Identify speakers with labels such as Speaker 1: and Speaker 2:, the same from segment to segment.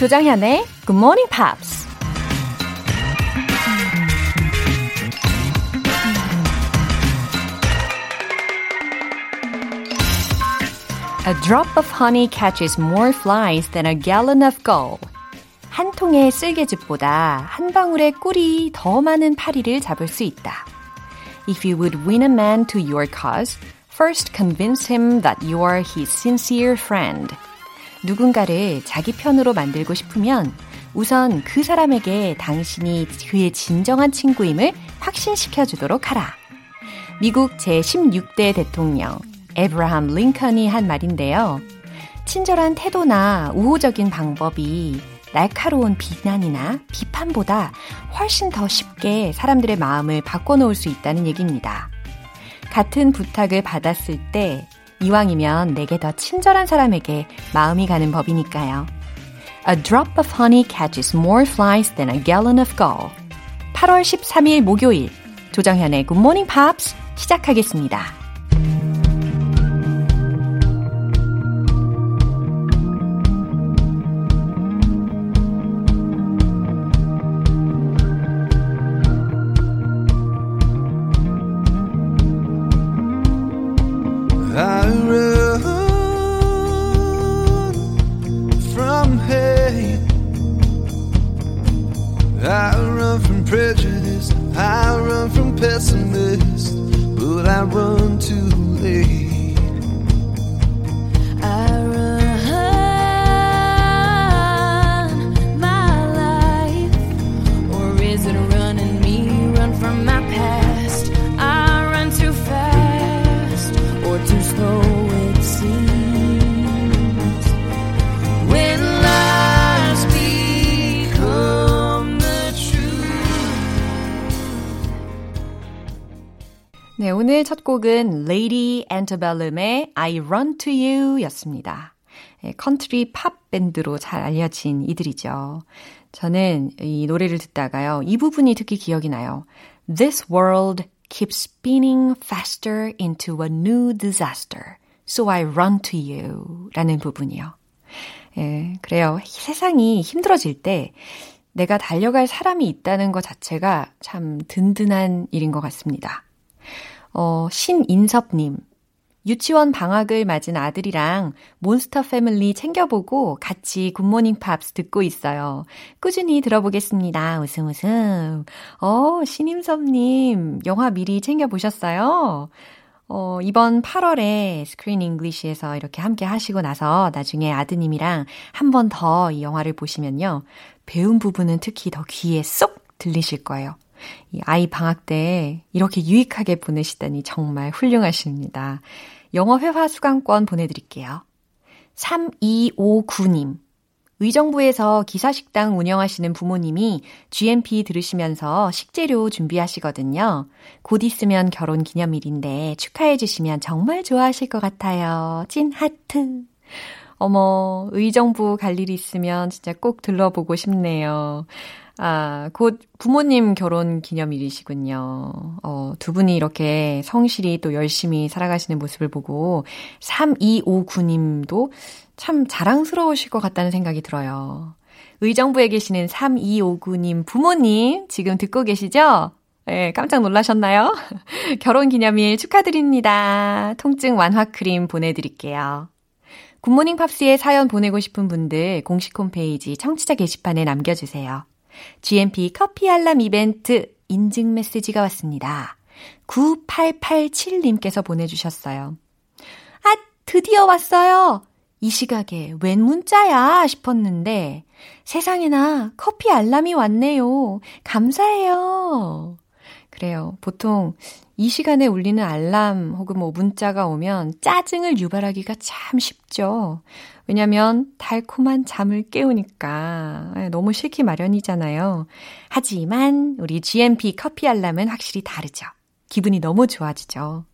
Speaker 1: 조장현의 Good Morning Pops. A drop of honey catches more flies than a gallon of gold. 한 통의 쓸개즙보다 한 방울의 꿀이 더 많은 파리를 잡을 수 있다. If you would win a man to your cause, first convince him that you are his sincere friend. 누군가를 자기 편으로 만들고 싶으면 우선 그 사람에게 당신이 그의 진정한 친구임을 확신시켜 주도록 하라. 미국 제16대 대통령 에브라함 링컨이 한 말인데요. 친절한 태도나 우호적인 방법이 날카로운 비난이나 비판보다 훨씬 더 쉽게 사람들의 마음을 바꿔놓을 수 있다는 얘기입니다. 같은 부탁을 받았을 때 이왕이면 내게 더 친절한 사람에게 마음이 가는 법이니까요. A drop of honey catches more flies than a gallon of gold. 8월 13일 목요일 조정현의 Good Morning Pops 시작하겠습니다. 네, 오늘 첫 곡은 Lady Antebellum의 I Run to You 였습니다. 네, 컨트리 팝 밴드로 잘 알려진 이들이죠. 저는 이 노래를 듣다가요, 이 부분이 특히 기억이 나요. This world keeps spinning faster into a new disaster. So I run to you. 라는 부분이요. 예, 그래요. 세상이 힘들어질 때 내가 달려갈 사람이 있다는 것 자체가 참 든든한 일인 것 같습니다. 어, 신인섭님. 유치원 방학을 맞은 아들이랑 몬스터 패밀리 챙겨보고 같이 굿모닝 팝스 듣고 있어요. 꾸준히 들어보겠습니다. 웃음 웃음. 어, 신인섭님, 영화 미리 챙겨보셨어요? 어, 이번 8월에 Screen English에서 이렇게 함께 하시고 나서 나중에 아드님이랑 한 번 더 이 영화를 보시면요. 배운 부분은 특히 더 귀에 쏙 들리실 거예요. 이 아이 방학 때 이렇게 유익하게 보내시다니 정말 훌륭하십니다. 영어 회화 수강권 보내드릴게요. 3259님. 의정부에서 기사식당 운영하시는 부모님이 GMP 들으시면서 식재료 준비하시거든요. 곧 있으면 결혼 기념일인데 축하해 주시면 정말 좋아하실 것 같아요. 찐 하트. 어머, 의정부 갈 일이 있으면 진짜 꼭 들러보고 싶네요. 아, 곧 부모님 결혼 기념일이시군요. 어, 두 분이 이렇게 성실히 또 열심히 살아가시는 모습을 보고 3259님도 참 자랑스러우실 것 같다는 생각이 들어요. 의정부에 계시는 3259님 부모님 지금 듣고 계시죠? 네, 깜짝 놀라셨나요? 결혼 기념일 축하드립니다. 통증 완화 크림 보내드릴게요. 굿모닝 팝스에 사연 보내고 싶은 분들 공식 홈페이지 청취자 게시판에 남겨주세요. GMP 커피 알람 이벤트 인증 메시지가 왔습니다. 9887님께서 보내주셨어요. 아, 드디어 왔어요! 이 시각에 웬 문자야 싶었는데 세상에나 커피 알람이 왔네요. 감사해요. 그래요. 보통 이 시간에 울리는 알람 혹은 뭐 문자가 오면 짜증을 유발하기가 참 쉽죠. 왜냐면 달콤한 잠을 깨우니까 예, 너무 싫기 마련이잖아요. 하지만 우리 GMP 커피 알람은 확실히 다르죠. 기분이 너무 좋아지죠.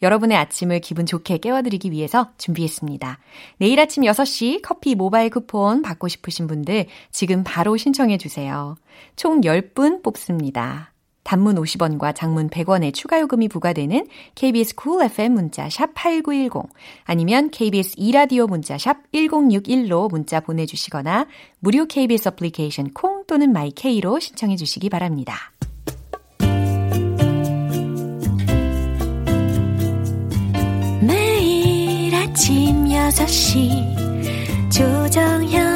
Speaker 1: 여러분의 아침을 기분 좋게 깨워드리기 위해서 준비했습니다. 내일 아침 6시 커피 모바일 쿠폰 받고 싶으신 분들 지금 바로 신청해 주세요. 총 10분 뽑습니다. 단문 50원과 장문 100원의 추가 요금이 부과되는 KBS cool FM 문자 샵 8910 아니면 KBS 이라디오 문자 샵 1061로 문자 보내 주시거나 무료 KBS 애플리케이션 콩 또는 마이케이로 신청해 주시기 바랍니다.
Speaker 2: 매일 아침 6시 조정현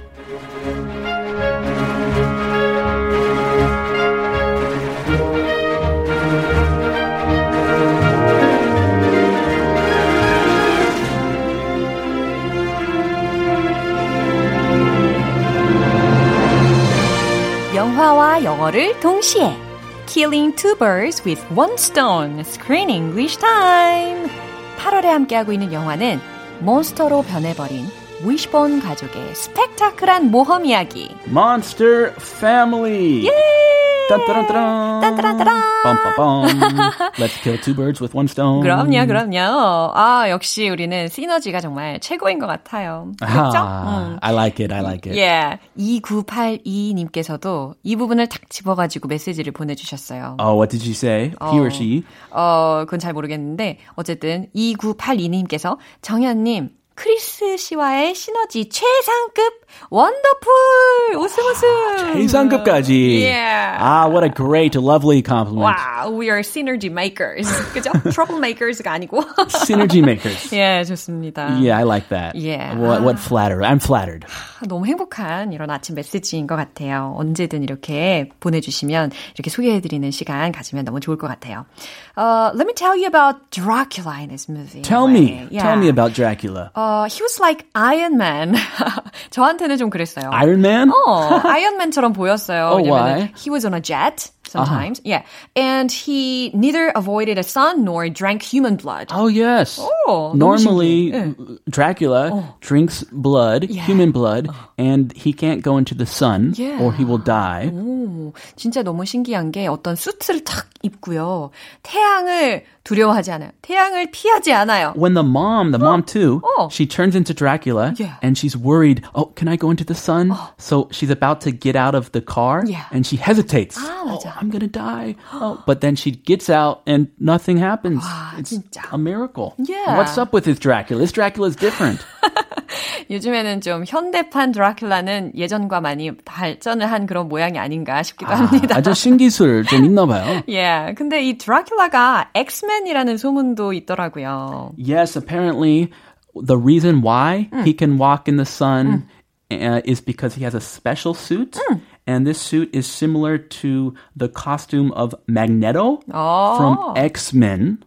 Speaker 1: 영어를 동시에 Killing two birds with one stone Screen English Time 8월에 함께하고 있는 영화는 몬스터로 변해버린 위시본 가족의 스펙타클한 모험 이야기
Speaker 3: Monster Family. 딴 빰빠빰. Let's kill two birds with one stone.
Speaker 1: 그럼요, 그럼요. 아, 역시 우리는 시너지가 정말 최고인 것 같아요. 그렇죠?
Speaker 3: Ah, I like it. I like it.
Speaker 1: 예. 2982님께서도 이 부분을 탁 집어가지고 메시지를 보내주셨어요.
Speaker 3: Oh, what did she say? He or she?
Speaker 1: 어, 그건 잘 모르겠는데, 어쨌든 2982님께서 정현님, 크리스 씨와의 시너지 최상급 원더풀 웃음 웃음
Speaker 3: 최상급까지.
Speaker 1: Yeah.
Speaker 3: Ah, what a great, lovely compliment.
Speaker 1: Wow, we are synergy makers. 그죠? Troublemakers가 아니고.
Speaker 3: Synergy makers.
Speaker 1: 예, 좋습니다.
Speaker 3: Yeah, I like that.
Speaker 1: Yeah.
Speaker 3: What, what flatter. I'm flattered.
Speaker 1: 너무 행복한 이런 아침 메시지인 것 같아요. 언제든 이렇게 보내주시면 이렇게 소개해드리는 시간 가지면 너무 좋을 것 같아요. Uh, let me tell you about Dracula in this movie.
Speaker 3: Tell me. Tell me about Dracula.
Speaker 1: Uh, he was like Iron Man. 저한테 는 좀 그랬어요.
Speaker 3: Iron Man?
Speaker 1: 어, 아이언맨처럼 보였어요.
Speaker 3: Oh,
Speaker 1: 왜냐면
Speaker 3: why?
Speaker 1: he was on a jet sometimes. Yeah. And he neither avoided a sun nor drank human blood.
Speaker 3: Oh, yes.
Speaker 1: 너무
Speaker 3: Normally,
Speaker 1: 신기해.
Speaker 3: Dracula drinks blood, human blood, and he can't go into the sun
Speaker 1: Yeah.
Speaker 3: or he will die.
Speaker 1: 오, 진짜 너무 신기한 게 어떤 수트를 탁 입고요. 태양을 두려워하지 않아요. 태양을 피하지 않아요.
Speaker 3: When the mom, the mom too,
Speaker 1: Oh.
Speaker 3: she turns into Dracula
Speaker 1: Yeah.
Speaker 3: and she's worried, oh, can I go into the sun? So she's about to get out of the car
Speaker 1: Yeah.
Speaker 3: and she hesitates.
Speaker 1: 아,
Speaker 3: oh,
Speaker 1: 맞아.
Speaker 3: I'm going to die. oh, but then she gets out and nothing happens.
Speaker 1: 와,
Speaker 3: it's
Speaker 1: 진짜.
Speaker 3: a miracle.
Speaker 1: Yeah.
Speaker 3: What's up with this Dracula? This Dracula is different.
Speaker 1: 요즘에는 좀 현대판 드라큘라는 예전과 많이 발전을 한 그런 모양이 아닌가 싶기도 합니다.
Speaker 3: 아주 신기술 좀 있나 봐요.
Speaker 1: 예. 근데 이 드라큘라가 엑스맨이라는 소문도 있더라고요.
Speaker 3: Yes, apparently the reason why he can walk in the sun uh, is because he has a special suit. And this suit is similar to the costume of Magneto from X Men.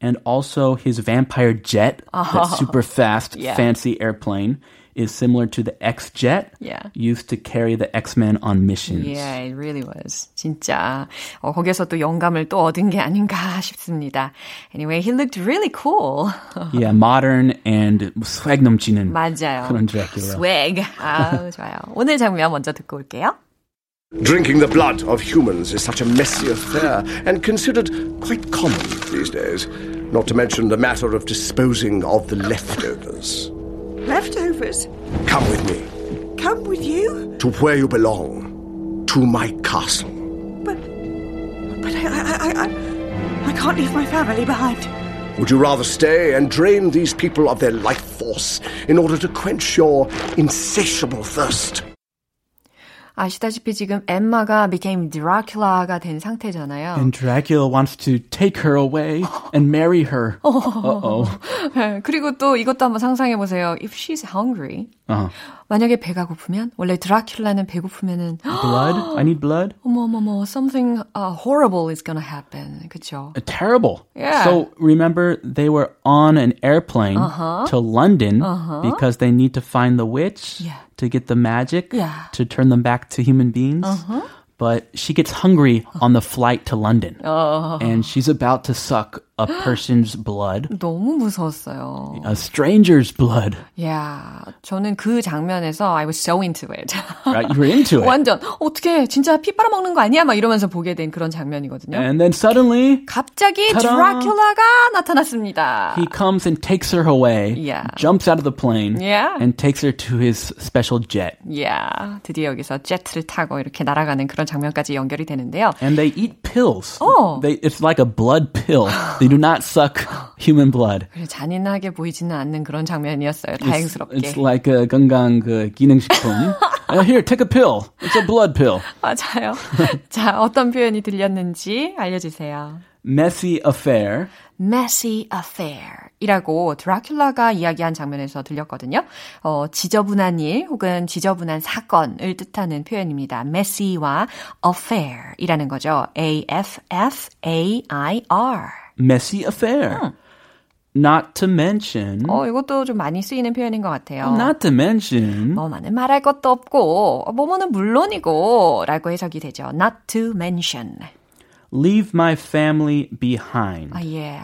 Speaker 3: And also his vampire jet, that super fast,
Speaker 1: Yeah.
Speaker 3: fancy airplane, is similar to the X jet
Speaker 1: Yeah.
Speaker 3: used to carry the X Men on missions.
Speaker 1: Yeah, it really was. 진짜 어, 거기서 또 영감을 또 얻은 게 아닌가 싶습니다. Anyway, he looked really cool.
Speaker 3: Yeah, modern and swag 넘치는
Speaker 1: 맞아요.
Speaker 3: 그런 Dracula.
Speaker 1: swag. 아우, 좋아요. 오늘 장면 먼저 듣고 올게요.
Speaker 4: Drinking the blood of humans is such a messy affair and considered quite common these days. Not to mention the matter of disposing of the leftovers.
Speaker 5: Leftovers?
Speaker 4: Come with me
Speaker 5: Come with you?
Speaker 4: to where you belong, to my castle.
Speaker 5: But. But I. I, I, I, I can't leave my family behind.
Speaker 4: Would you rather stay and drain these people of their life force in order to quench your insatiable thirst?
Speaker 1: 아시다시피 지금 엠마가 became Dracula가 된 상태잖아요.
Speaker 3: And Dracula wants to take her away and marry her. Uh-oh.
Speaker 1: 네, 그리고 또 이것도 한번 상상해 보세요. If she's hungry,
Speaker 3: Uh-huh.
Speaker 1: 만약에 배가 고프면 원래 드라큘라는 배고프면은
Speaker 3: Blood? I need blood?
Speaker 1: 어머머머 something uh, horrible is gonna happen. 그렇죠?
Speaker 3: Uh, Terrible.
Speaker 1: Yeah.
Speaker 3: So remember, they were on an airplane to London because they need to find the witch
Speaker 1: Yeah.
Speaker 3: to get the magic
Speaker 1: Yeah.
Speaker 3: to turn them back to human beings. but she gets hungry on the flight to London. And she's about to suck a person's blood,
Speaker 1: 너무 무서웠어요.
Speaker 3: a stranger's blood.
Speaker 1: 야, 저는 그 장면에서 I was so into it.
Speaker 3: Right? You were into it.
Speaker 1: 완전 어떻게 진짜 피 빨아먹는 거 아니야? 막 이러면서 보게 된 그런 장면이거든요.
Speaker 3: And then suddenly,
Speaker 1: 갑자기
Speaker 3: 타다!
Speaker 1: 드라큘라가 나타났습니다.
Speaker 3: he comes and takes her away,
Speaker 1: Yeah.
Speaker 3: jumps out of the plane,
Speaker 1: Yeah.
Speaker 3: and takes her to his special jet.
Speaker 1: 야, 드디어 여기서 제트를 타고 이렇게 날아가는 그런 장면까지 연결이 되는데요.
Speaker 3: And they eat pills.
Speaker 1: Oh.
Speaker 3: They, it's like a blood pill. they do not suck human blood.
Speaker 1: 잔인하게 보이지는 않는 그런 장면이었어요.
Speaker 3: It's,
Speaker 1: 다행스럽게.
Speaker 3: it's like a 건강 그 기능식품. Uh, here, take a pill. It's a blood pill.
Speaker 1: 맞아요. 자, 어떤 표현이 들렸는지 알려주세요.
Speaker 3: Messy affair.
Speaker 1: messy affair 이라고 드라큘라가 이야기한 장면에서 들렸거든요. 어, 지저분한 일 혹은 지저분한 사건을 뜻하는 표현입니다. messy와 affair 이라는 거죠. A-F-F-A-I-R.
Speaker 3: Messy affair. Not to mention.
Speaker 1: 어, 이것도 좀 많이 쓰이는 표현인 것 같아요.
Speaker 3: Not to mention.
Speaker 1: 뭐만은 말할 것도 없고, 뭐뭐는 물론이고, 라고 해석이 되죠. not to mention.
Speaker 3: Leave my family behind.
Speaker 1: 아, 예.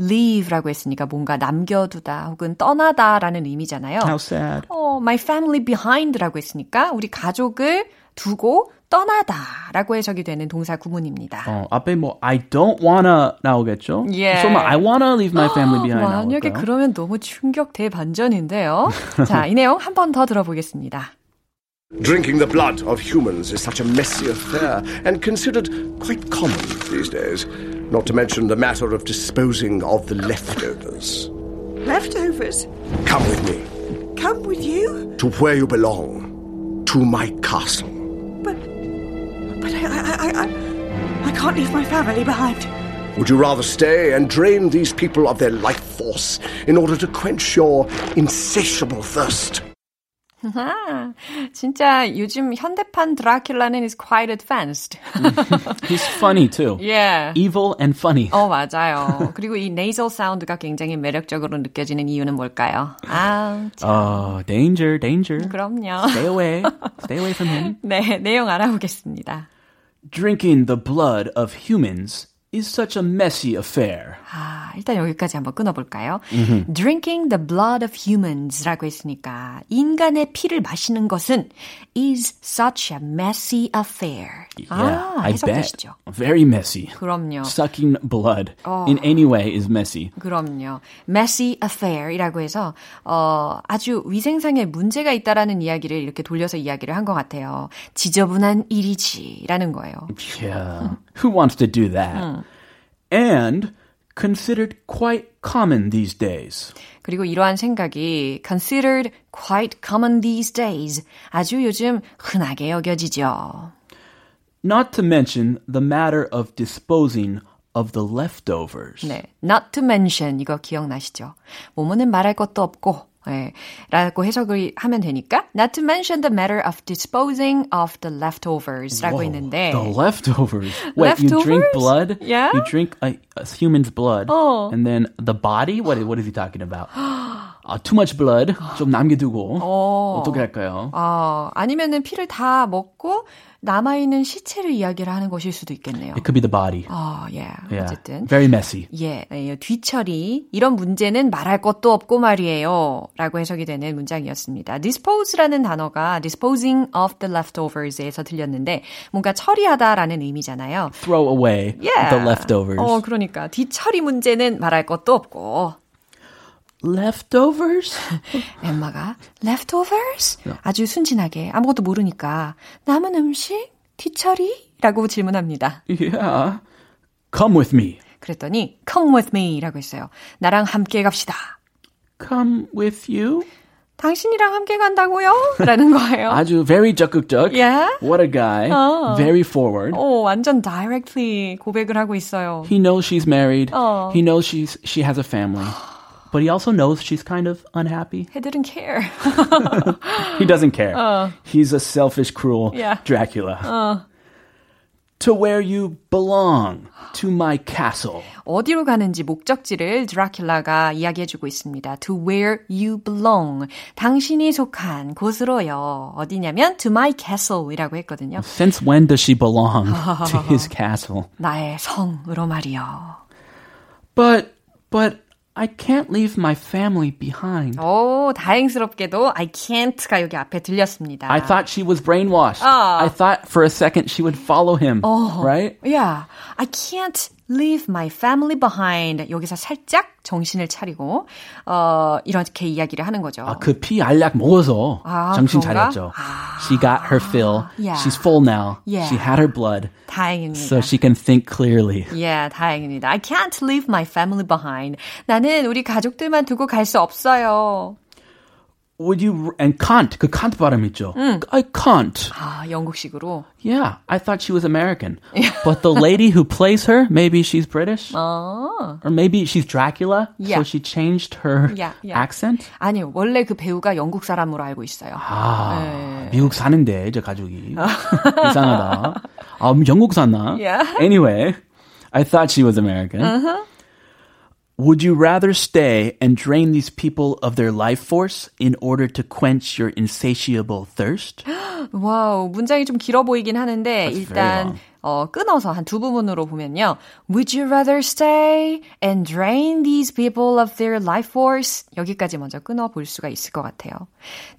Speaker 1: leave라고 했으니까 뭔가 남겨두다 혹은 떠나다라는 의미잖아요.
Speaker 3: How sad.
Speaker 1: 어, my family behind라고 했으니까 우리 가족을 두고 떠나다라고 해석이 되는 동사 구문입니다.
Speaker 3: 어, 앞에 뭐 I don't wanna 나오겠죠?
Speaker 1: 예.
Speaker 3: 설마 I wanna leave my family behind
Speaker 1: 만약에
Speaker 3: 나올까요?
Speaker 1: 그러면 너무 충격 대반전인데요. 자, 이 내용 한 번 더 들어보겠습니다.
Speaker 4: Drinking the blood of humans is such a messy affair and considered quite common these days, not to mention the matter of disposing of the leftovers.
Speaker 5: Leftovers?
Speaker 4: Come with me
Speaker 5: Come with you?
Speaker 4: to where you belong, to my castle.
Speaker 5: Can't leave my family behind.
Speaker 4: Would you rather stay and drain these people of their life force in order to quench your insatiable thirst?
Speaker 1: 아, 진짜 요즘 현대판 드라큘라는 is quite advanced.
Speaker 3: He's funny too.
Speaker 1: 예.
Speaker 3: Evil and funny.
Speaker 1: 어, 맞아요. 그리고 이 nasal 사운드가 굉장히 매력적으로 느껴지는 이유는 뭘까요? 아, 참,
Speaker 3: Oh, danger, danger.
Speaker 1: 그럼요.
Speaker 3: Stay away. Stay away from him.
Speaker 1: 네, 내용 알아보겠습니다.
Speaker 3: Drinking the blood of humans is such a messy affair.
Speaker 1: 아, 일단 여기까지 한번 끊어볼까요? Drinking the blood of humans라고 했으니까 인간의 피를 마시는 것은 is such a messy affair. 아,
Speaker 3: I bet.
Speaker 1: 해석되시죠?
Speaker 3: Very messy.
Speaker 1: 그럼요.
Speaker 3: Sucking blood in any way is messy.
Speaker 1: 그럼요. messy affair이라고 해서 어, 아주 위생상의 문제가 있다라는 이야기를 이렇게 돌려서 이야기를 한 것 같아요. 지저분한 일이지라는 거예요.
Speaker 3: Yeah. Who wants to do that? And considered quite common these days.
Speaker 1: 그리고 이러한 생각이 considered quite common these days. 아주 요즘 흔하게 여겨지죠.
Speaker 3: Not to mention the matter of disposing of the leftovers.
Speaker 1: 네. Not to mention 이거 기억나시죠? 뭐뭐는 말할 것도 없고 예, 라고 해석을 하면 되니까 not to mention the matter of disposing of the leftovers라고
Speaker 3: Whoa,
Speaker 1: 했는데
Speaker 3: The leftovers. Wait, you drink
Speaker 1: Leftovers?
Speaker 3: blood?
Speaker 1: Yeah.
Speaker 3: You drink a, a human's blood.
Speaker 1: Oh.
Speaker 3: And then the body? What, what is he talking about? uh, too much blood. 좀 남겨두고. 어떻게 할까요?
Speaker 1: 어, 아니면은 피를 다 먹고 남아 있는 시체를 이야기를 하는 것일 수도 있겠네요.
Speaker 3: It could be the body.
Speaker 1: 어, 예.
Speaker 3: Yeah.
Speaker 1: 어쨌든.
Speaker 3: Very messy.
Speaker 1: 예, 예, 뒤처리 이런 문제는 말할 것도 없고 말이에요. 라고 해석이 되는 문장이었습니다. dispose라는 단어가 disposing of the leftovers에서 들렸는데 뭔가 처리하다라는 의미잖아요.
Speaker 3: Throw away
Speaker 1: Yeah.
Speaker 3: the leftovers.
Speaker 1: 어, 그러니까 뒤처리 문제는 말할 것도 없고
Speaker 3: Leftovers?
Speaker 1: 엠마가 leftovers? 아주 순진하게 아무것도 모르니까 남은 음식 뒤처리? 라고 질문합니다.
Speaker 3: Yeah. Come with me.
Speaker 1: 그랬더니 come with me 라고 했어요. 나랑 함께 갑시다.
Speaker 3: Come with you?
Speaker 1: 당신이랑 함께 간다고요? 라는 거예요.
Speaker 3: 아주 very 적극적.
Speaker 1: Yeah?
Speaker 3: What a guy.
Speaker 1: 어.
Speaker 3: Very forward.
Speaker 1: 오, 완전 directly 고백을 하고 있어요.
Speaker 3: He knows she's married.
Speaker 1: 어.
Speaker 3: He knows she's she has a family. But he also knows she's kind of unhappy.
Speaker 1: He didn't care.
Speaker 3: He doesn't care. He's a selfish, cruel
Speaker 1: Yeah.
Speaker 3: Dracula. to where you belong, to my castle.
Speaker 1: 어디로 가는지 목적지를 드라큘라가 이야기해주고 있습니다. To where you belong. 당신이 속한 곳으로요. 어디냐면 to my castle이라고 했거든요.
Speaker 3: Since when does she belong to his castle?
Speaker 1: 나의 성으로 말이요.
Speaker 3: But, but I can't leave my family behind.
Speaker 1: 오, 다행스럽게도 I can't가 여기 앞에 들렸습니다.
Speaker 3: I thought she was brainwashed.
Speaker 1: Ah.
Speaker 3: I thought for a second she would follow him. Right?
Speaker 1: Yeah, I can't leave my family behind. 여기서 살짝 정신을 차리고 어, 이렇게 이야기를 하는 거죠.
Speaker 3: 아, 그 피 알약 먹어서
Speaker 1: 아,
Speaker 3: 정신
Speaker 1: 그런가?
Speaker 3: 차렸죠. She got her fill.
Speaker 1: Yeah.
Speaker 3: She's full now.
Speaker 1: Yeah.
Speaker 3: She had her blood.
Speaker 1: 다행입니다.
Speaker 3: So she can think clearly.
Speaker 1: 예, 다행입니다. I can't leave my family behind. 나는 우리 가족들만 두고 갈 수 없어요.
Speaker 3: Would you and can't 그 can't 발음 있죠? I can't.
Speaker 1: 아, 영국식으로.
Speaker 3: Yeah, I thought she was American. But the lady who plays her, maybe she's British.
Speaker 1: 아,
Speaker 3: Or maybe she's Dracula.
Speaker 1: Yeah.
Speaker 3: So she changed her
Speaker 1: Yeah, yeah.
Speaker 3: accent.
Speaker 1: 아니요, 원래 그 배우가 영국 사람으로 알고 있어요.
Speaker 3: 아, 미국 사는데 저 가족이 이상하다. 아, 영국 샀나?
Speaker 1: Yeah.
Speaker 3: Anyway, I thought she was American. Would you rather stay and drain these people of their life force in order to quench your insatiable thirst?
Speaker 1: 와우, 문장이 좀 길어 보이긴 하는데
Speaker 3: very
Speaker 1: 일단
Speaker 3: long.
Speaker 1: 어, 끊어서 한 두 부분으로 보면요. Would you rather stay and drain these people of their life force? 여기까지 먼저 끊어 볼 수가 있을 것 같아요.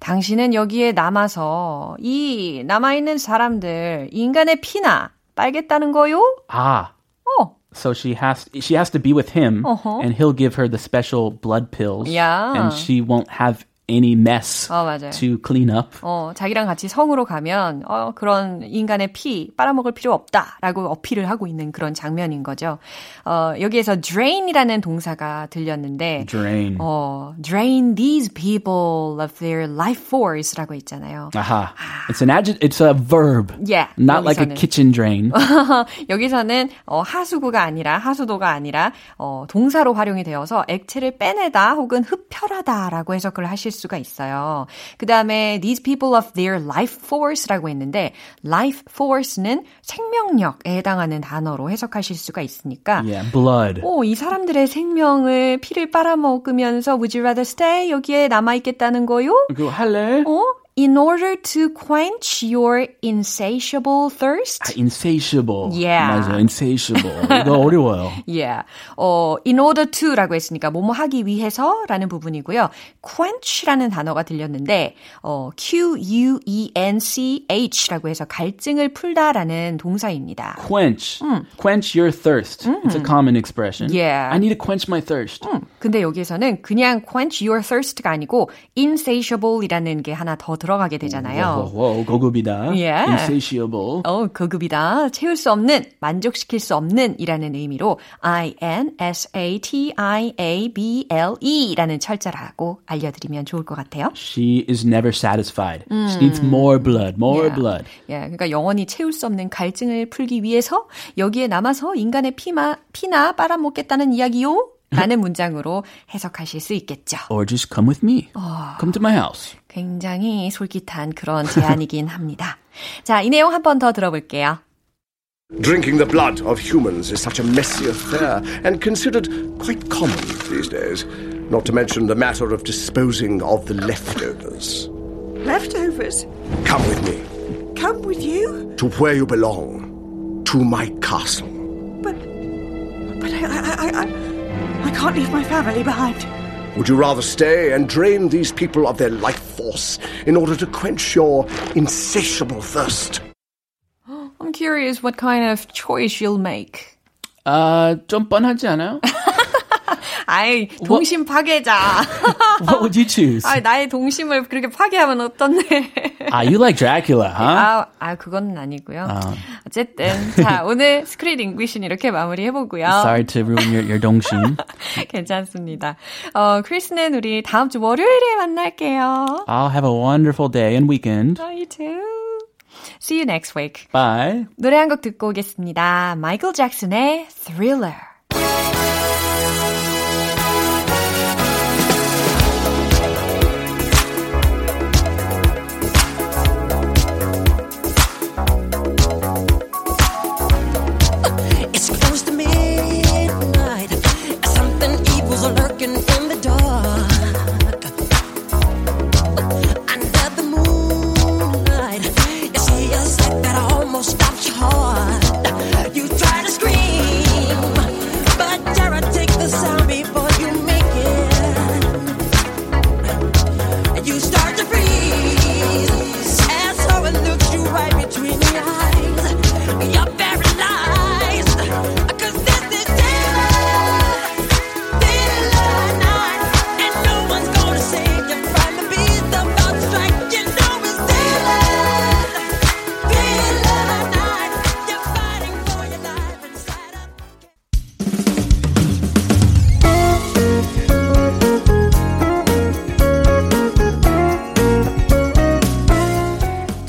Speaker 1: 당신은 여기에 남아서 이 남아있는 사람들 인간의 피나 빨겠다는 거요?
Speaker 3: Ah,
Speaker 1: 어,
Speaker 3: so she has she has to be with him,
Speaker 1: Uh-huh.
Speaker 3: and he'll give her the special blood pills,
Speaker 1: Yeah.
Speaker 3: and she won't have any mess
Speaker 1: 어,
Speaker 3: to clean up.
Speaker 1: 어, 자기랑 같이 성으로 가면, 어, 그런 인간의 피 빨아먹을 필요 없다라고 어필을 하고 있는 그런 장면인 거죠. 어, 여기에서 drain이라는 동사가 들렸는데,
Speaker 3: Drain.
Speaker 1: 어, drain these people of their life force라고 있잖아요.
Speaker 3: Aha. It's an adjective. It's a verb.
Speaker 1: Yeah,
Speaker 3: Not like a
Speaker 1: 여기서는.
Speaker 3: kitchen drain.
Speaker 1: 여기서는 어, 하수구가 아니라 하수도가 아니라 어, 동사로 활용이 되어서 액체를 빼내다 혹은 흡혈하다라고 해석을 하실 수가 있어요. 그 다음에 these people of their life force라고 했는데 life force는 생명력에 해당하는 단어로 해석하실 수가 있으니까
Speaker 3: yeah, blood.
Speaker 1: 오, 이 사람들의 생명을 피를 빨아먹으면서 would you rather stay 여기에 남아 있겠다는 거요?
Speaker 3: 그거 할래?
Speaker 1: 어? In order to quench your insatiable thirst?
Speaker 3: 아, insatiable.
Speaker 1: Yeah.
Speaker 3: 맞아, insatiable. 이거 어려워요.
Speaker 1: Yeah. 어, in order to라고 했으니까 뭐뭐 하기 위해서라는 부분이고요. quench라는 단어가 들렸는데 어, Q-U-E-N-C-H라고 해서 갈증을 풀다라는 동사입니다.
Speaker 3: Quench. Quench your thirst. It's a common expression.
Speaker 1: Yeah.
Speaker 3: I need to quench my thirst.
Speaker 1: 음, 근데 여기에서는 그냥 quench your thirst가 아니고 insatiable이라는 게 하나 더 들어가게 되잖아요.
Speaker 3: 오, 고급이다.
Speaker 1: Yeah.
Speaker 3: Insatiable.
Speaker 1: 어, 고급이다. 채울 수 없는, 만족시킬 수 없는 이라는 의미로 I-N-S-A-T-I-A-B-L-E 라는 철자라고 알려드리면 좋을 것 같아요.
Speaker 3: She is never satisfied. She needs more blood, more
Speaker 1: Yeah.
Speaker 3: blood.
Speaker 1: 예, 그러니까 영원히 채울 수 없는 갈증을 풀기 위해서 여기에 남아서 인간의 피마, 피나 빨아먹겠다는 이야기요? 라는 문장으로 해석하실 수 있겠죠.
Speaker 3: Or just come with me. Come to my house.
Speaker 1: 굉장히 솔깃한 그런 제안이긴 합니다. 자, 이 내용 한 번 더 들어볼게요.
Speaker 4: Drinking the blood of humans is such a messy affair and considered quite common these days, not to mention the matter of disposing of the leftovers.
Speaker 5: Leftovers?
Speaker 4: Come with me
Speaker 5: Come with you?
Speaker 4: to where you belong, to my castle.
Speaker 5: But. But I. I, I, I, I can't leave my family behind.
Speaker 4: Would you rather stay and drain these people of their life force in order to quench your insatiable thirst?
Speaker 1: I'm curious what kind of choice you'll make.
Speaker 3: 아, 좀 뻔하지 않아요?
Speaker 1: 아이, 동심 파괴자.
Speaker 3: What would you choose?
Speaker 1: 아, 나의 동심을 그렇게 파괴하면 어떡해.
Speaker 3: Ah, you like Dracula, huh?
Speaker 1: 아, 아, 그건 아니고요. 어쨌든 자, 오늘 Screen English는 이렇게 마무리해보고요.
Speaker 3: Sorry to ruin your, your 동심.
Speaker 1: 괜찮습니다. 어, 크리스는 우리 다음 주 월요일에 만날게요.
Speaker 3: I'll have a wonderful day and weekend.
Speaker 1: Oh, you too. See you next week.
Speaker 3: Bye.
Speaker 1: 노래 한 곡 듣고 오겠습니다. 마이클 잭슨의 Thriller.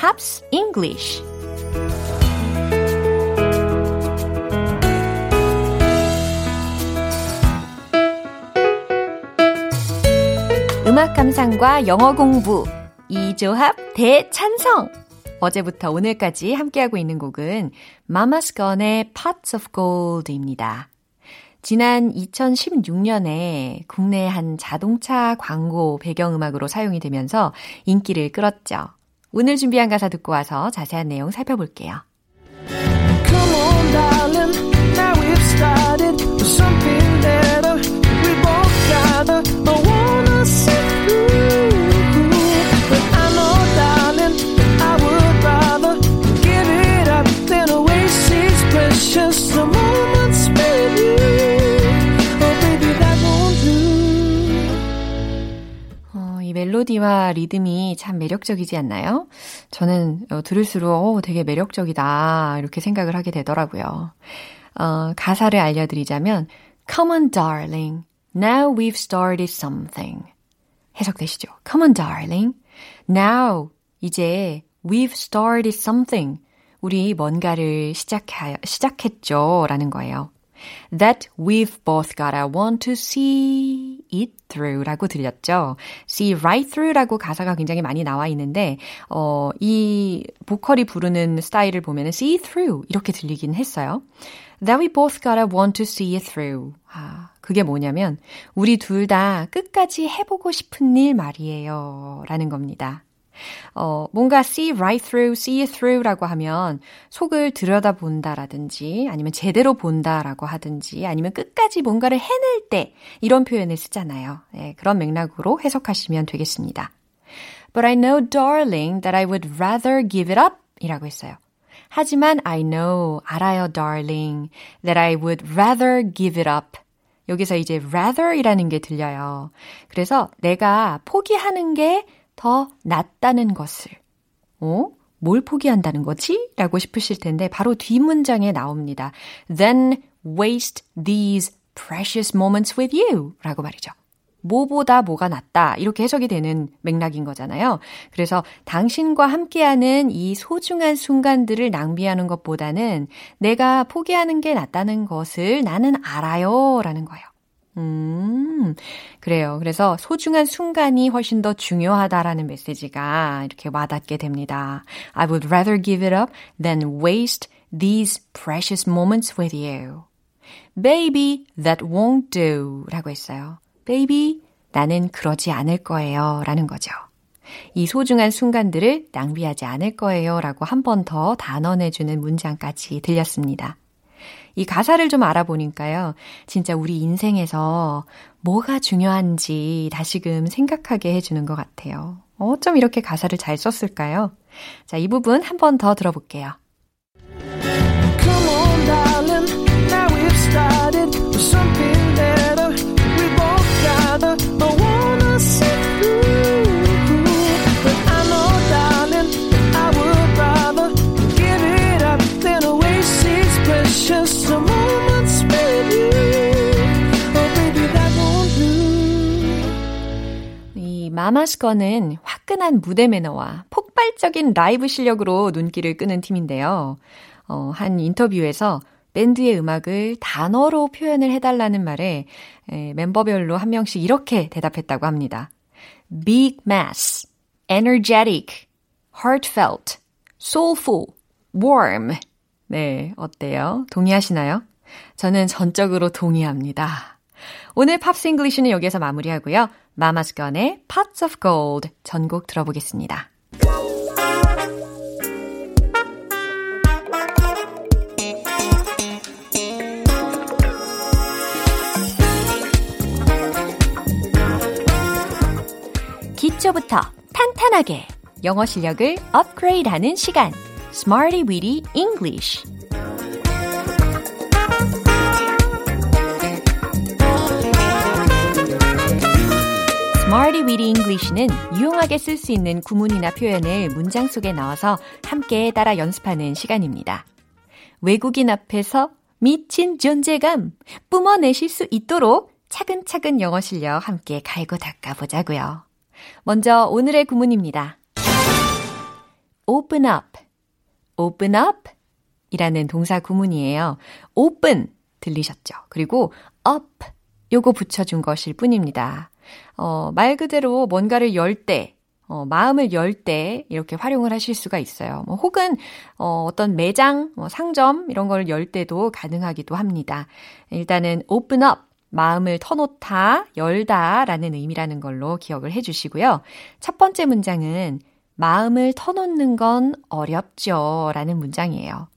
Speaker 1: Pops English 음악 감상과 영어 공부 이 조합 대찬성 어제부터 오늘까지 함께하고 있는 곡은 Mama's Gun의 Pots of Gold입니다. 지난 2016년에 국내 한 자동차 광고 배경음악으로 사용이 되면서 인기를 끌었죠. 오늘 준비한 가사 듣고 와서 자세한 내용 살펴볼게요.
Speaker 6: Come on, darling. Now we've started something better.
Speaker 1: 멜로디와 리듬이 참 매력적이지 않나요? 저는 어, 들을수록 어, 되게 매력적이다 이렇게 생각을 하게 되더라고요. 어, 가사를 알려드리자면 Come on, darling. Now we've started something. 해석되시죠? Come on, darling. Now 이제 we've started something. 우리 뭔가를 시작하, 시작했죠. 라는 거예요. That we've both gotta want to see it through 라고 들렸죠. see right through 라고 가사가 굉장히 많이 나와 있는데, 어, 이 보컬이 부르는 스타일을 보면 see through 이렇게 들리긴 했어요. That we both gotta want to see it through. 아, 그게 뭐냐면, 우리 둘 다 끝까지 해보고 싶은 일 말이에요. 라는 겁니다. 어, 뭔가 see right through, see through라고 하면 속을 들여다본다라든지 아니면 제대로 본다라고 하든지 아니면 끝까지 뭔가를 해낼 때 이런 표현을 쓰잖아요. 네, 그런 맥락으로 해석하시면 되겠습니다. But I know, darling, that I would rather give it up 이라고 했어요. 하지만 I know, 알아요, darling, that I would rather give it up. 여기서 이제 rather이라는 게 들려요. 그래서 내가 포기하는 게 더 낫다는 것을, 어? 뭘 포기한다는 거지? 라고 싶으실 텐데, 바로 뒷문장에 나옵니다. Then waste these precious moments with you. 라고 말이죠. 뭐보다 뭐가 낫다. 이렇게 해석이 되는 맥락인 거잖아요. 그래서 당신과 함께하는 이 소중한 순간들을 낭비하는 것보다는 내가 포기하는 게 낫다는 것을 나는 알아요. 라는 거예요. 음, 그래요. 그래서 소중한 순간이 훨씬 더 중요하다라는 메시지가 이렇게 와닿게 됩니다. I would rather give it up than waste these precious moments with you. Baby, that won't do. 라고 했어요. Baby, 나는 그러지 않을 거예요. 라는 거죠. 이 소중한 순간들을 낭비하지 않을 거예요. 라고 한 번 더 단언해주는 문장까지 들렸습니다. 이 가사를 좀 알아보니까요. 진짜 우리 인생에서 뭐가 중요한지 다시금 생각하게 해주는 것 같아요. 어쩜 이렇게 가사를 잘 썼을까요? 자, 이 부분 한 번 더 들어볼게요. 마마스 거는 화끈한 무대 매너와 폭발적인 라이브 실력으로 눈길을 끄는 팀인데요. 어, 한 인터뷰에서 밴드의 음악을 단어로 표현을 해달라는 말에 에, 멤버별로 한 명씩 이렇게 대답했다고 합니다. Big mass, energetic, heartfelt, soulful, warm. 네, 어때요? 동의하시나요? 저는 전적으로 동의합니다. 오늘 Pops English는 여기서 마무리하고요. Mama's Gun의 Pots of Gold 전곡 들어보겠습니다. 기초부터 탄탄하게 영어 실력을 업그레이드하는 시간 Smarty Weedy English. Smarty Weedy English는 유용하게 쓸 수 있는 구문이나 표현을 문장 속에 넣어서 함께 따라 연습하는 시간입니다. 외국인 앞에서 미친 존재감 뿜어내실 수 있도록 차근차근 영어 실력 함께 갈고 닦아보자고요. 먼저 오늘의 구문입니다. open up, open up 이라는 동사 구문이에요. open 들리셨죠? 그리고 up 요거 붙여준 것일 뿐입니다. 어, 말 그대로 뭔가를 열 때, 어, 마음을 열 때 이렇게 활용을 하실 수가 있어요. 뭐 혹은 어, 어떤 매장, 뭐 상점 이런 걸 열 때도 가능하기도 합니다. 일단은 open up 마음을 터놓다, 열다 라는 의미라는 걸로 기억을 해 주시고요. 첫 번째 문장은 마음을 터놓는 건 어렵죠 라는 문장이에요.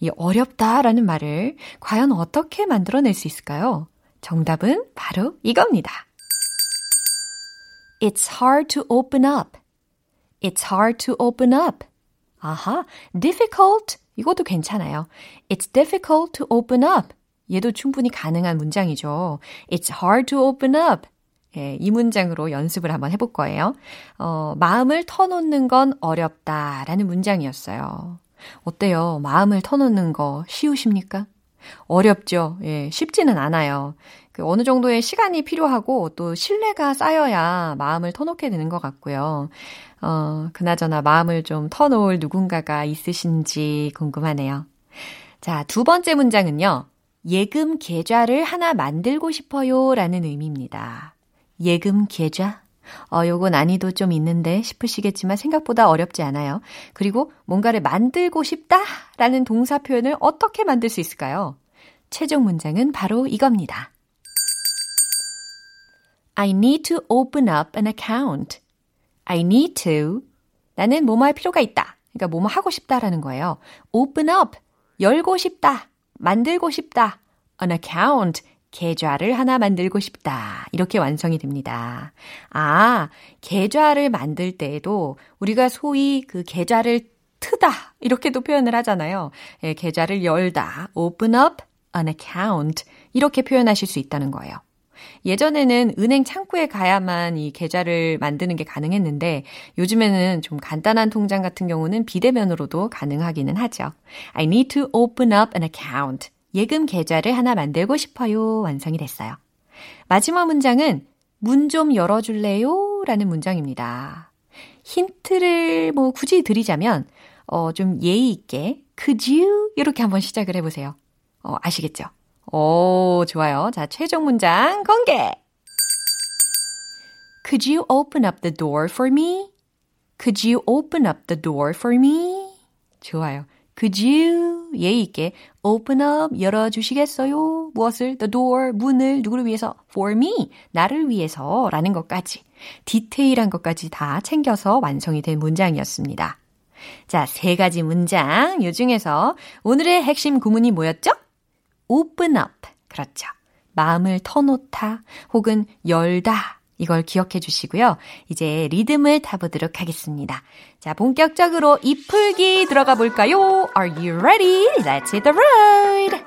Speaker 1: 이 어렵다 라는 말을 과연 어떻게 만들어낼 수 있을까요? 정답은 바로 이겁니다. It's hard to open up. It's hard to open up. 아하, difficult. 이것도 괜찮아요. It's difficult to open up. 얘도 충분히 가능한 문장이죠. It's hard to open up. 예, 이 문장으로 연습을 한번 해볼 거예요. 어, 마음을 터놓는 건 어렵다 라는 문장이었어요. 어때요? 마음을 터놓는 거 쉬우십니까? 어렵죠. 예, 쉽지는 않아요. 그 어느 정도의 시간이 필요하고 또 신뢰가 쌓여야 마음을 터놓게 되는 것 같고요. 어, 그나저나 마음을 좀 터놓을 누군가가 있으신지 궁금하네요. 자, 두 번째 문장은요. 예금 계좌를 하나 만들고 싶어요 라는 의미입니다. 예금 계좌? 어, 요거 난이도 좀 있는데 싶으시겠지만 생각보다 어렵지 않아요. 그리고 뭔가를 만들고 싶다 라는 동사 표현을 어떻게 만들 수 있을까요? 최종 문장은 바로 이겁니다. I need to open up an account. I need to. 나는 뭐뭐 할 필요가 있다. 그러니까 뭐뭐 하고 싶다라는 거예요. open up. 열고 싶다. 만들고 싶다. an account. 계좌를 하나 만들고 싶다. 이렇게 완성이 됩니다. 아, 계좌를 만들 때에도 우리가 소위 그 계좌를 트다. 이렇게도 표현을 하잖아요. 예, 계좌를 열다. open up an account. 이렇게 표현하실 수 있다는 거예요. 예전에는 은행 창구에 가야만 이 계좌를 만드는 게 가능했는데 요즘에는 좀 간단한 통장 같은 경우는 비대면으로도 가능하기는 하죠. I need to open up an account. 예금 계좌를 하나 만들고 싶어요. 완성이 됐어요. 마지막 문장은 문 좀 열어줄래요? 라는 문장입니다. 힌트를 뭐 굳이 드리자면, 어, 좀 예의 있게, could you? 이렇게 한번 시작을 해보세요. 어, 아시겠죠? 오, 좋아요. 자, 최종 문장 공개! Could you open up the door for me? Could you open up the door for me? 좋아요. Could you 예의 있게 open up 열어주시겠어요? 무엇을? The door 문을 누구를 위해서? For me 나를 위해서라는 것까지 디테일한 것까지 다 챙겨서 완성이 된 문장이었습니다. 자, 세 가지 문장 요 중에서 오늘의 핵심 구문이 뭐였죠? Open up 그렇죠. 마음을 터놓다 혹은 열다 이걸 기억해 주시고요. 이제 리듬을 타보도록 하겠습니다. 자, 본격적으로 입풀기 들어가 볼까요? Are you ready? Let's hit the road!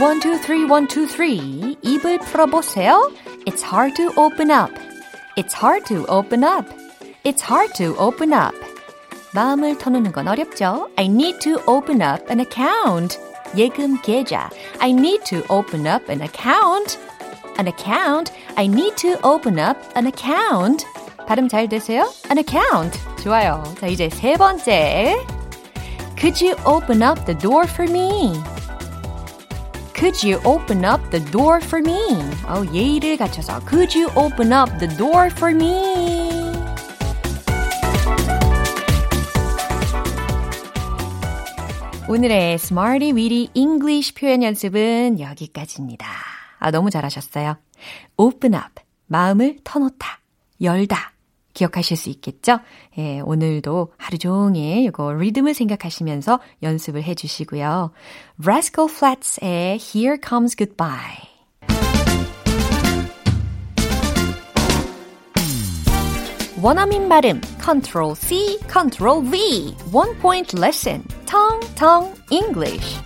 Speaker 1: One, two, three, one, two, three. 입을 풀어보세요. It's hard to open up. It's hard to open up. It's hard to open up. 마음을 터놓는 건 어렵죠? I need to open up an account. 예금 계좌. I need to open up an account. An account. I need to open up an account. 발음 잘 되세요? An account. 좋아요. 자, 이제 세 번째. Could you open up the door for me? Could you open up the door for me? 어, 예의를 갖춰서 Could you open up the door for me? 오늘의 Smarty Weedy English 표현 연습은 여기까지입니다. 아, 너무 잘하셨어요. Open up. 마음을 터놓다. 열다. 기억하실 수 있겠죠? 예, 오늘도 하루 종일 이거 리듬을 생각하시면서 연습을 해 주시고요. Rascal Flats의 Here Comes Goodbye. 원어민 발음 Ctrl C, Ctrl V One Point Lesson Tong English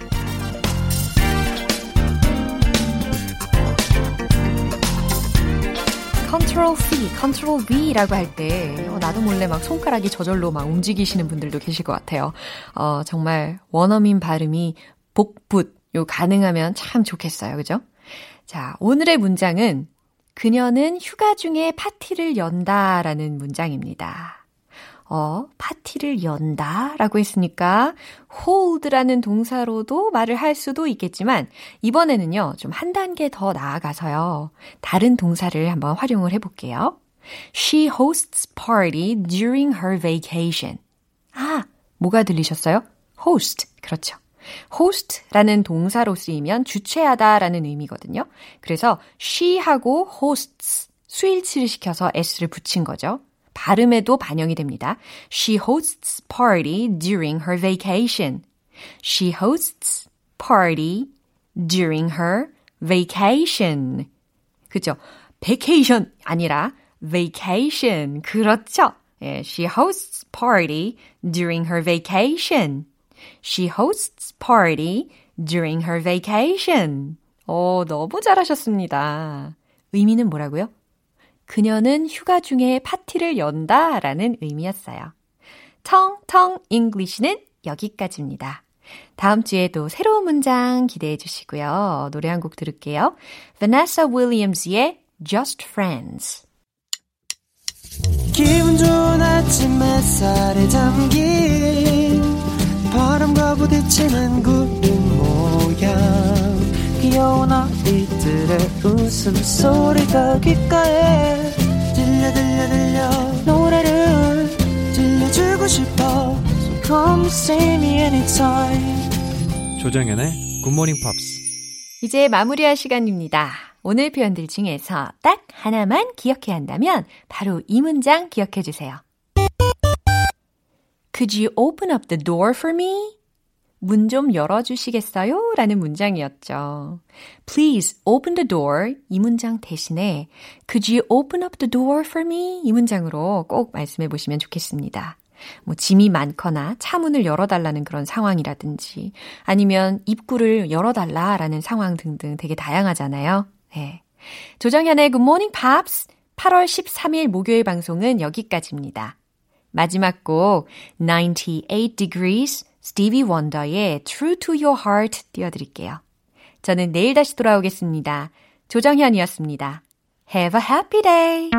Speaker 1: Ctrl C, Ctrl V라고 할 때 어, 나도 몰래 막 손가락이 저절로 막 움직이시는 분들도 계실 것 같아요. 어, 정말 원어민 발음이 복붙 요 가능하면 참 좋겠어요. 그죠? 자, 오늘의 문장은 그녀는 휴가 중에 파티를 연다라는 문장입니다. 어, 파티를 연다 라고 했으니까 hold라는 동사로도 말을 할 수도 있겠지만 이번에는요, 좀 한 단계 더 나아가서요. 다른 동사를 한번 활용을 해볼게요. She hosts party during her vacation. 아, 뭐가 들리셨어요? host. 그렇죠. host라는 동사로 쓰이면 주최하다라는 의미거든요. 그래서 she하고 hosts 수일치를 시켜서 s를 붙인 거죠. 발음에도 반영이 됩니다. She hosts party during her vacation. She hosts party during her vacation. 그죠? vacation 아니라 vacation. 그렇죠? 예, she hosts party during her vacation. She hosts party during her vacation. 오, 너무 잘하셨습니다. 의미는 뭐라고요? 그녀는 휴가 중에 파티를 연다 라는 의미였어요. 텅텅 English는 여기까지입니다. 다음 주에도 새로운 문장 기대해 주시고요. 노래 한 곡 들을게요. Vanessa Williams의 Just Friends.
Speaker 6: 기분 좋은 아침 햇살에 담긴 바람과 부딪히는 구름 모양 귀여운 아이들의 웃음소리가 귓가에 들려 노래를 들려주고 싶어 So come see me anytime
Speaker 7: 조정연의 굿모닝 팝스.
Speaker 1: 이제 마무리할 시간입니다. 오늘 표현들 중에서 딱 하나만 기억해야 한다면 바로 이 문장 기억해 주세요. Could you open up the door for me? 문 좀 열어주시겠어요? 라는 문장이었죠. Please open the door. 이 문장 대신에 Could you open up the door for me? 이 문장으로 꼭 말씀해 보시면 좋겠습니다. 뭐 짐이 많거나 차 문을 열어달라는 그런 상황이라든지 아니면 입구를 열어달라라는 상황 등등 되게 다양하잖아요. 네. 조정현의 Good Morning Pops 8월 13일 목요일 방송은 여기까지입니다. 마지막 곡 98 Degrees 스티비 원더의 True to Your Heart 띄워드릴게요. 저는 내일 다시 돌아오겠습니다. 조정현이었습니다. Have a happy day!